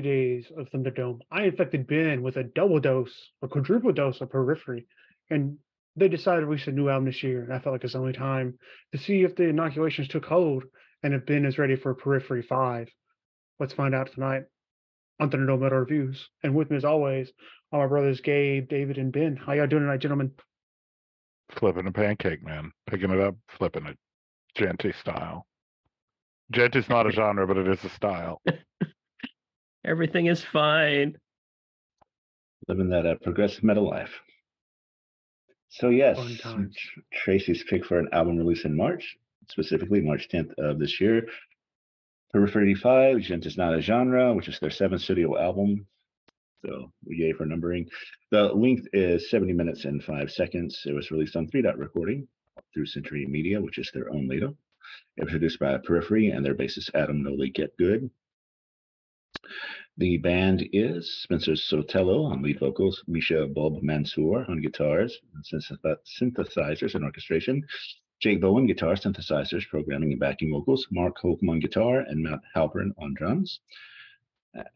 back in the early days of Thunderdome, I infected Ben with a double dose or quadruple dose of Periphery, and they decided we should new album this year. And I felt like it's the only time to see if the inoculations took hold and if Ben is ready for Periphery Five. Let's find out tonight on Thunderdome Metal Reviews. And with me, as always, are my brothers Gabe, David, and Ben. How y'all doing tonight, gentlemen? Flipping a pancake, man. Picking it up, flipping it. Djenty style. Djenty's not a genre, but it is a style. Everything is fine. living that uh, progressive metal life. So yes, Tr- Tracey's pick for an album release in March, specifically March 10th of this year. Periphery 5, Djent is not a genre, which is their seventh studio album. So we yay for numbering. The length is 70 minutes and 5 seconds. It was released on 3 Dot Recording through Century Media, which is their own label. It was produced by Periphery and their bassist Adam Nolly Getgood. The band is Spencer Sotelo on lead vocals, Misha Bulb Mansoor on guitars, synthesizers and orchestration, Jake Bowen guitar, synthesizers, programming and backing vocals, Mark Holcomb on guitar, and Matt Halpern on drums.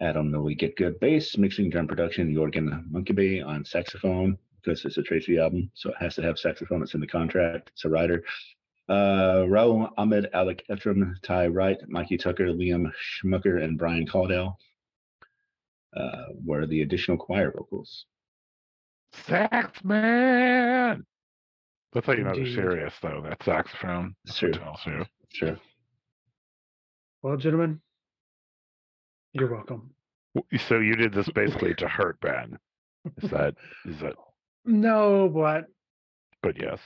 Adam Nolly Getgood bass, mixing drum production, Jorgen Munkeby on saxophone, because it's a Tracey album, so it has to have saxophone. It's in the contract. It's a writer. Uh, Raul Ahmed, Alec Etram, Ty Wright, Mikey Tucker, Liam Schmucker, and Brian Caldell uh, were the additional choir vocals. Sax man. That's how you know they're serious, though. That saxophone. That's Sure. tells you. Sure. Well, gentlemen, you're welcome. So you did this basically to hurt Ben. Is that? Is that? No, but But yes.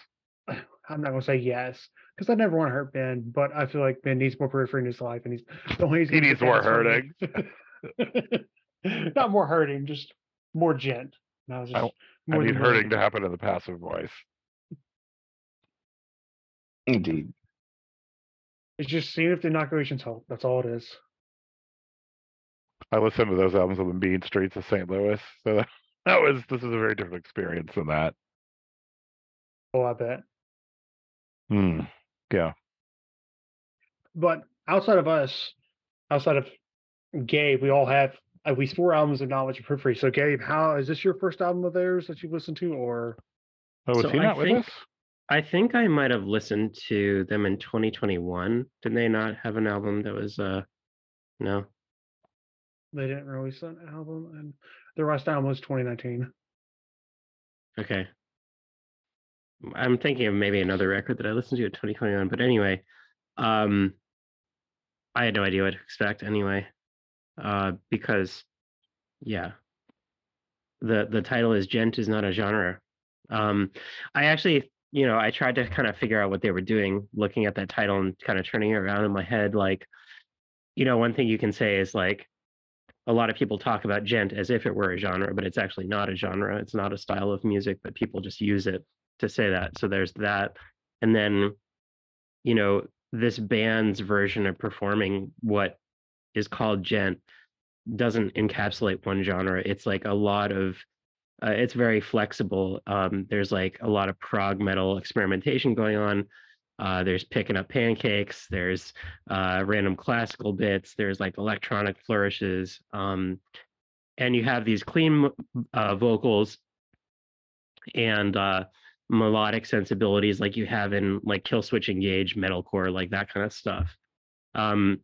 I'm not gonna say yes because I never want to hurt Ben, but I feel like Ben needs more periphery in his life, and he's the only he's He needs more past me. Not more hurting, just more djent. No, just I- I more need hurting willing. to happen in the passive voice. Indeed. It's just seeing if the inoculations help. That's all it is. I listened to those albums on the mean streets of St. Louis, so that, that was this is a very different experience than that. Oh, I bet. Hmm. Yeah. But outside of us, outside of Gabe, we all have at least four albums of knowledge of periphery. So, Gabe, how is this your first album of theirs that you've listened to, or Oh, was So he I not with think- us? I think I might have listened to them in 2021. Did they not have an album that was uh no? they didn't release an album? And their last album was 2019. Okay. I'm thinking of maybe another record that I listened to in 2021, but anyway, um I had no idea what to expect anyway. Uh because yeah. The the title is Djent is not a genre. Um I actually, you know, I tried to kind of figure out what they were doing looking at that title and kind of turning it around in my head like you know, one thing you can say is like a lot of people talk about djent as if it were a genre, but it's actually not a genre. It's not a style of music, but people just use it to say that. So there's that. And then, you know, this band's version of performing what is called djent doesn't encapsulate one genre. It's like a lot of, uh, it's very flexible. Um, there's like a lot of prog metal experimentation going on. Uh, there's picking up pancakes. There's uh, random classical bits. There's like electronic flourishes, um, and you have these clean uh, vocals and uh, melodic sensibilities like you have in like Killswitch Engage, metalcore, like that kind of stuff. Um,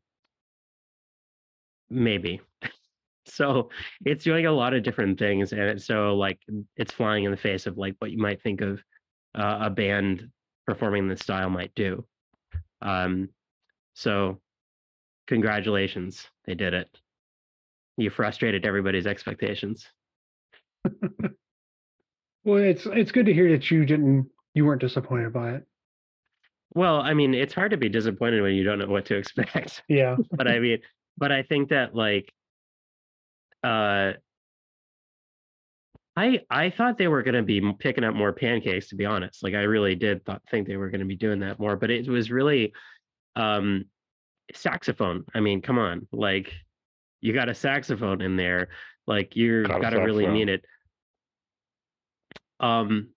maybe. so it's doing a lot of different things, and it's so like it's flying in the face of like what you might think of uh, a band performing this style might do. Um, so congratulations, they did it. You frustrated everybody's expectations. Well, it's it's good to hear that you didn't you weren't disappointed by it. Well, I mean, it's hard to be disappointed when you don't know what to expect. Yeah. but I mean, but I think that like, uh, I I thought they were going to be picking up more pancakes. To be honest, like I really did thought, think they were going to be doing that more. But it was really, um, saxophone. I mean, come on, like you got a saxophone in there, like you're got to really mean it. Um,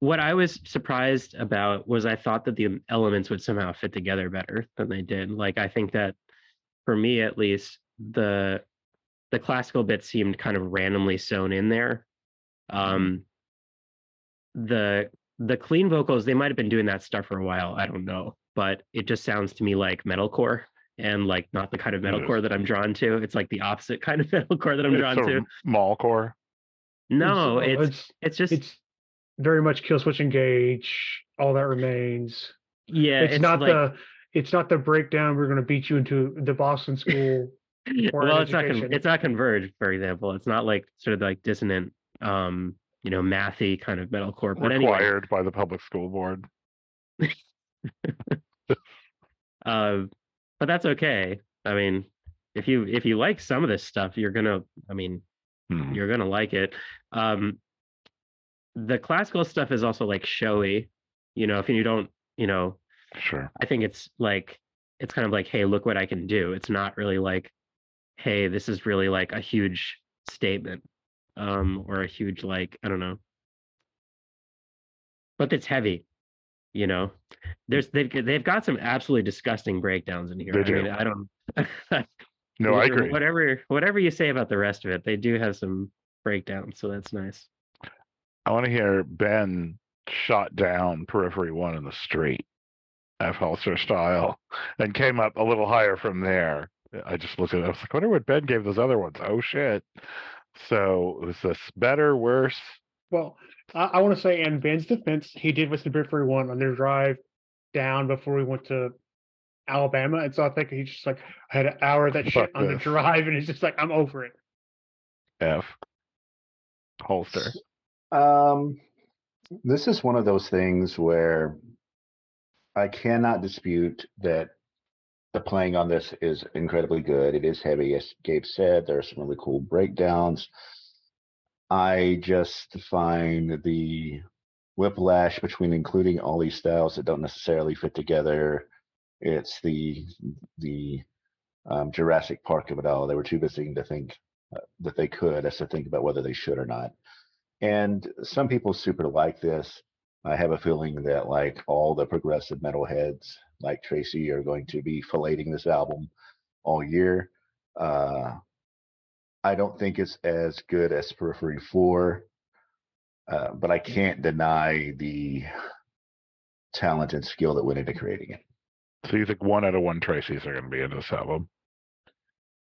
what I was surprised about was I thought that the elements would somehow fit together better than they did. Like I think that for me at least, the the classical bit seemed kind of randomly sewn in there. Um, the the clean vocals they might have been doing that stuff for a while. I don't know, but it just sounds to me like metalcore and like not the kind of metalcore that I'm drawn to. It's like the opposite kind of metalcore that I'm It's drawn to. Mallcore. No, uh, it's it's just it's very much Killswitch Engage. All that remains. yeah, it's, not like, the it's not the breakdown. We're going to beat you into the Boston school. well, it's not con- it's not converged, for example. It's not like sort of like dissonant, um, you know, mathy kind of metalcore. But anyway, required by the public school board. uh, but that's okay. I mean, if you if you like some of this stuff, you're gonna. I mean, Hmm. you're gonna like it. Um, the classical stuff is also like showy. You know, if you don't, you know, Sure. I think it's like it's kind of like, hey, look what I can do. It's not really like, hey, this is really like a huge statement, um, or a huge like I don't know. But it's heavy, you know. There's they've they've got some absolutely disgusting breakdowns in here. They I do. mean, I don't. No, I agree. Whatever whatever you say about the rest of it, they do have some breakdowns, so that's nice. I want to hear Ben shot down Periphery One in the street, F Holster style, and came up a little higher from there. I just looked at it. I was like, I wonder what Ben gave those other ones. Oh shit! So was this better, worse? Well, I, I want to say, in Ben's defense, he did with the Periphery one on their drive down before we went to Alabama, and so I think he's just like I had an hour of that shit Fuck on the drive, and he's just like, I'm over it. F holster. Um, this is one of those things where I cannot dispute that the playing on this is incredibly good. It is heavy, as Gabe said. There are some really cool breakdowns. I just find the whiplash between including all these styles that don't necessarily fit together. It's the the um, Jurassic Park of it all. They were too busy to think uh, that they could as to think about whether they should or not. And some people super like this. I have a feeling that like all the progressive metal heads like Tracey are going to be filleting this album all year. Uh, I don't think it's as good as Periphery 4, uh, but I can't deny the talent and skill that went into creating it. So you think one out of one Tracey's are going to be in this album?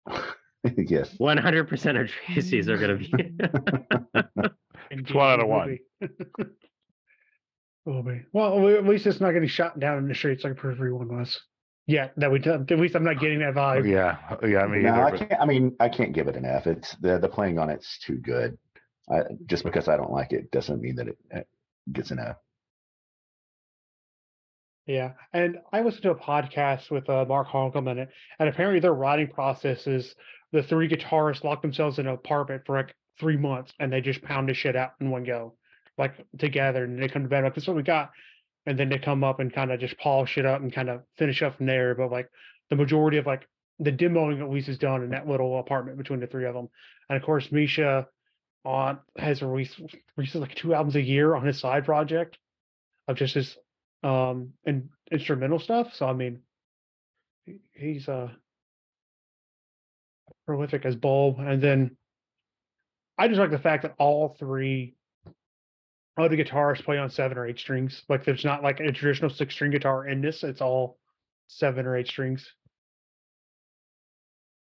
yes. One hundred percent of Tracey's are gonna be. Indeed, one out of one. be. will be. Well, at least it's not getting shot down in the streets like Periphery one was. Yeah, that we at least I'm not getting that vibe. Yeah, yeah. I mean, no, either, I but- can't. I mean, I can't give it an F. It's the the playing on it's too good. I, just because I don't like it doesn't mean that it, it gets an F. Yeah, and I listened to a podcast with uh, Mark Holcomb in it, and apparently their writing process is the three guitarists lock themselves in an apartment for like three months, and they just pound the shit out in one go, like together, and they come to bed like this is what we got, and then they come up and kind of just polish it up and kind of finish up from there. But like the majority of like the demoing at least is done in that little apartment between the three of them, and of course Misha on has released releases like two albums a year on his side project of just his um and instrumental stuff. So I mean, he's uh prolific as Bulb, and then I just like the fact that all three other guitarists play on seven or eight strings. Like there's not like a traditional six string guitar in this; it's all seven or eight strings.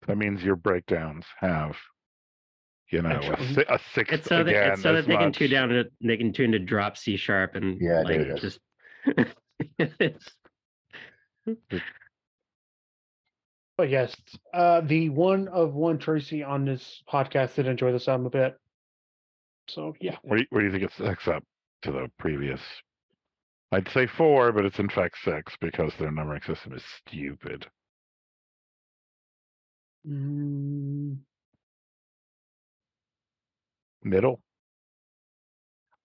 that means your breakdowns have, you know, a, mm-hmm. si- a sixth It's so that it's so that they can tune down to they can tune to drop C sharp and Yeah, like there it is. just it's But yes, uh, the one of one Tracey on this podcast did enjoy this album a bit. So yeah, What do you, what do you think it stacks up to the previous? I'd say four, but it's in fact six because their numbering system is stupid. Mm, Middle.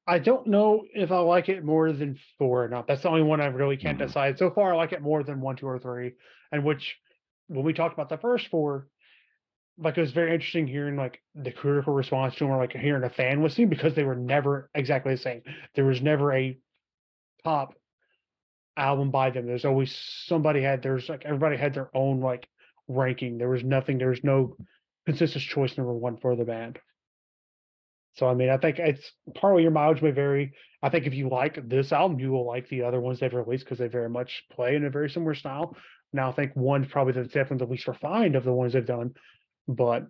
I don't know if I like it more than four or not. That's the only one I really can't Mhm. decide. So far, I like it more than one, two, or three. And which, when we talked about the first four, like it was very interesting hearing like the critical response to them, or like hearing a fan listening because they were never exactly the same. There was never a top album by them. There's always somebody had there's like everybody had their own like ranking. There was nothing. There was no consensus choice number one for the band. So I mean, I think it's part partly your mileage may vary. I think if you like this album, you will like the other ones they've released because they very much play in a very similar style. Now I think one's probably the definitely the least refined of the ones they've done, but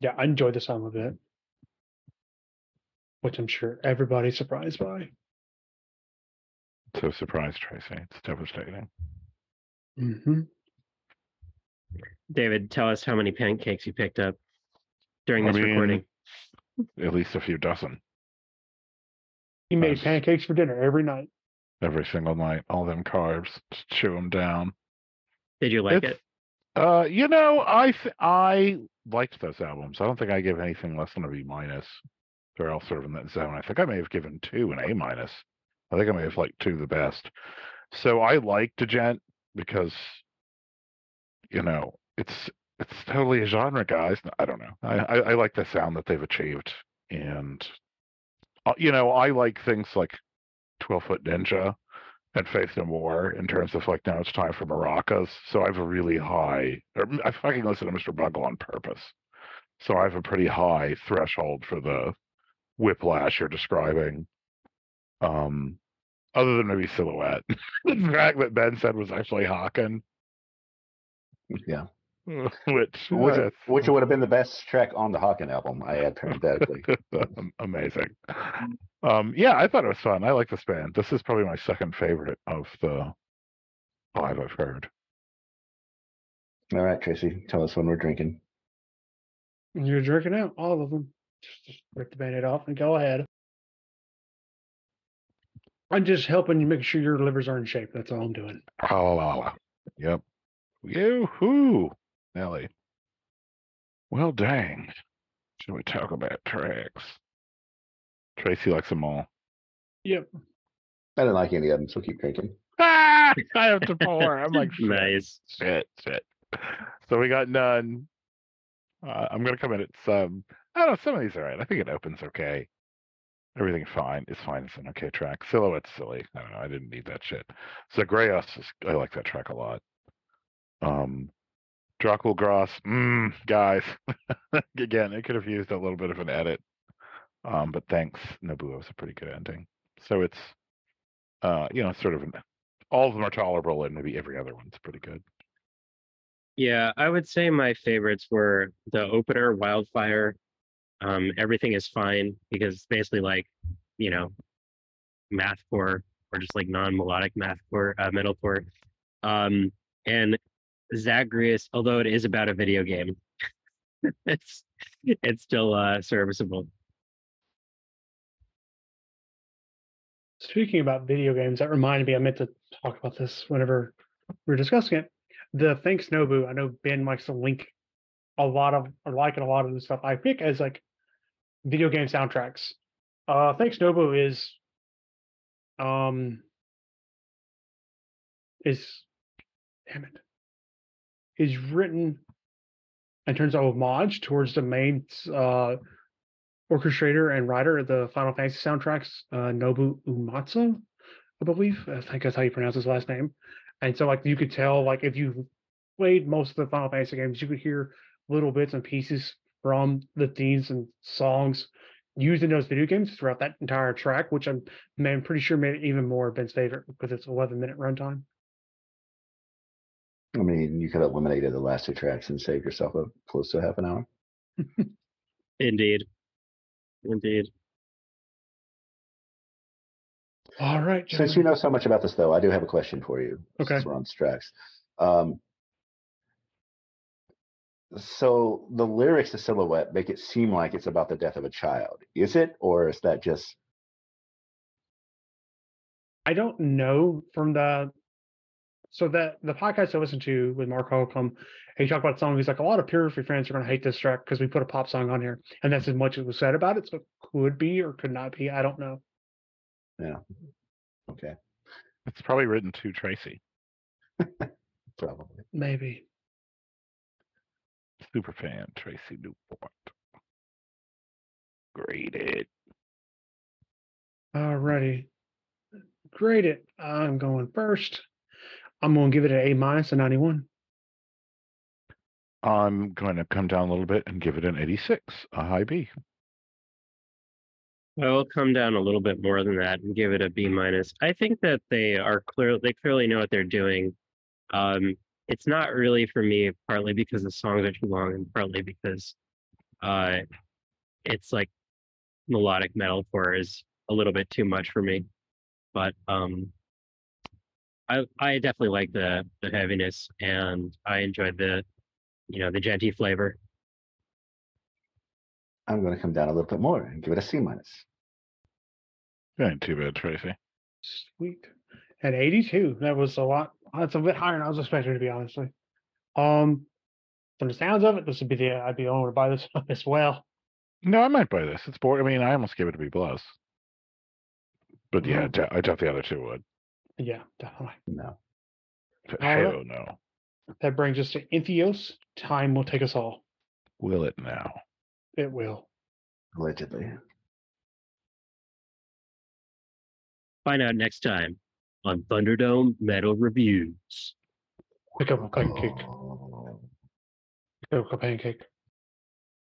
yeah, I enjoyed the sound of it, which I'm sure everybody's surprised by. So surprised, Tracey. It's devastating. hmm David, tell us how many pancakes you picked up during I this mean, recording. At least a few dozen He made Nice. pancakes for dinner every night. Every single night. All them carbs, just chew them down. Did you like it's- it? Uh, you know, I th- I liked those albums. I don't think I gave anything less than a B minus. They're all sort of in that zone. I think I may have given two an A minus. I think I may have liked two the best. So I liked Degent because, you know, it's it's totally a genre, guys. I don't know. I I, I like the sound that they've achieved, and uh, you know, I like things like Twelve Foot Ninja and Faith No More in terms of like now it's time for maracas. So I have a really high, or I fucking listen to Mr. Bungle on purpose. So I have a pretty high threshold for the whiplash you're describing. Um, other than maybe Silhouette, the track that Ben said was actually Hawken, Yeah. which Which, uh, which would have been the best track on the Hawken album, I add parenthetically. Amazing. Um, yeah, I thought it was fun. I like this band. This is probably my second favorite of the five I've heard. All right, Tracey, tell us when we're drinking. And you're drinking out all of them. Just, just rip the band-aid off and go ahead. I'm just helping you make sure your livers are in shape. That's all I'm doing. Oh, la, la. yep. Yoo-hoo, Nelly. Well, dang. Should we talk about tracks? Tracey likes them all. Yep. I didn't like any of them, so keep drinking. Ah, I have to pour. I'm like, shit, Nice. shit, shit. So we got none. Uh, I'm gonna come in at some. I don't know. Some of these are right. I think it opens okay. Everything fine. It's fine. It's an okay track. Silhouette's silly. I don't know. I didn't need that shit. Zagreus is. I like that track a lot. Um, Dracul Gras. Mm, guys, again, it could have used a little bit of an edit. Um, but thanks, Nobuo was a pretty good ending. So it's, uh, you know, sort of an, all of them are tolerable, and maybe every other one's pretty good. Yeah, I would say my favorites were the opener, Wildfire. Um, everything is fine because it's basically like, you know, mathcore or just like non-melodic mathcore, uh, metalcore. Um, and Zagreus, although it is about a video game, it's it's still uh, serviceable. Speaking about video games, that reminded me I meant to talk about this whenever we were discussing it. The Thanks Nobuo, I know Ben likes to link a lot of or liking a lot of the stuff I pick as like video game soundtracks. Uh Thanks Nobuo is um is damn it is written in terms of homage towards the main uh orchestrator and writer of the Final Fantasy soundtracks, uh, Nobuo Uematsu, I believe. I think that's how you pronounce his last name. And so, like, you could tell, like, if you played most of the Final Fantasy games, you could hear little bits and pieces from the themes and songs used in those video games throughout that entire track, which I'm, man, pretty sure made it even more Ben's favorite because it's 11 minute runtime. I mean, you could have eliminated the last two tracks and saved yourself a close to half an hour. Indeed. Indeed. All right. Since you know so much about this, though, I do have a question for you. Okay. We're on tracks. Um, so the lyrics to Silhouette make it seem like it's about the death of a child. Is it, or is that just I don't know from the so that the podcast I listened to with Mark Holcomb, he talked about the song. He's like, a lot of Periphery fans are going to hate this track because we put a pop song on here, and that's as much as was said about it. So it could be or could not be. I don't know. Yeah. Okay? It's probably written to Tracey. Probably. Maybe. Super fan Tracey Newport. Graded. Alrighty. Grade it. I'm going first. I'm going to give it an A minus, a 91. I'm going to come down a little bit and give it an 86, a high B. I will come down a little bit more than that and give it a B minus. I think that they are clear. They clearly know what they're doing. Um, it's not really for me, partly because the songs are too long, and partly because uh, it's like melodic metalcore is a little bit too much for me. But um, I I definitely like the the heaviness, and I enjoyed the you know the djenty flavor. I'm gonna come down a little bit more and give it a C minus. Ain't too bad, Tracey. Sweet. At 82, that was a lot. That's a bit higher than I was expecting, to be honestly. Um, from the sounds of it, this would be the I'd be the one to buy this as well. No, I might buy this. It's boring. I mean, I almost gave it a B plus. But yeah, I Mm. doubt- I doubt the other two would. Yeah, definitely. No. F- All right. Hell no. That brings us to Inthios. Time will take us all. Will it now? It will. Allegedly. Find out next time on Thunderdome Metal Reviews. Pick up a pancake. Oh. Pick up a pancake.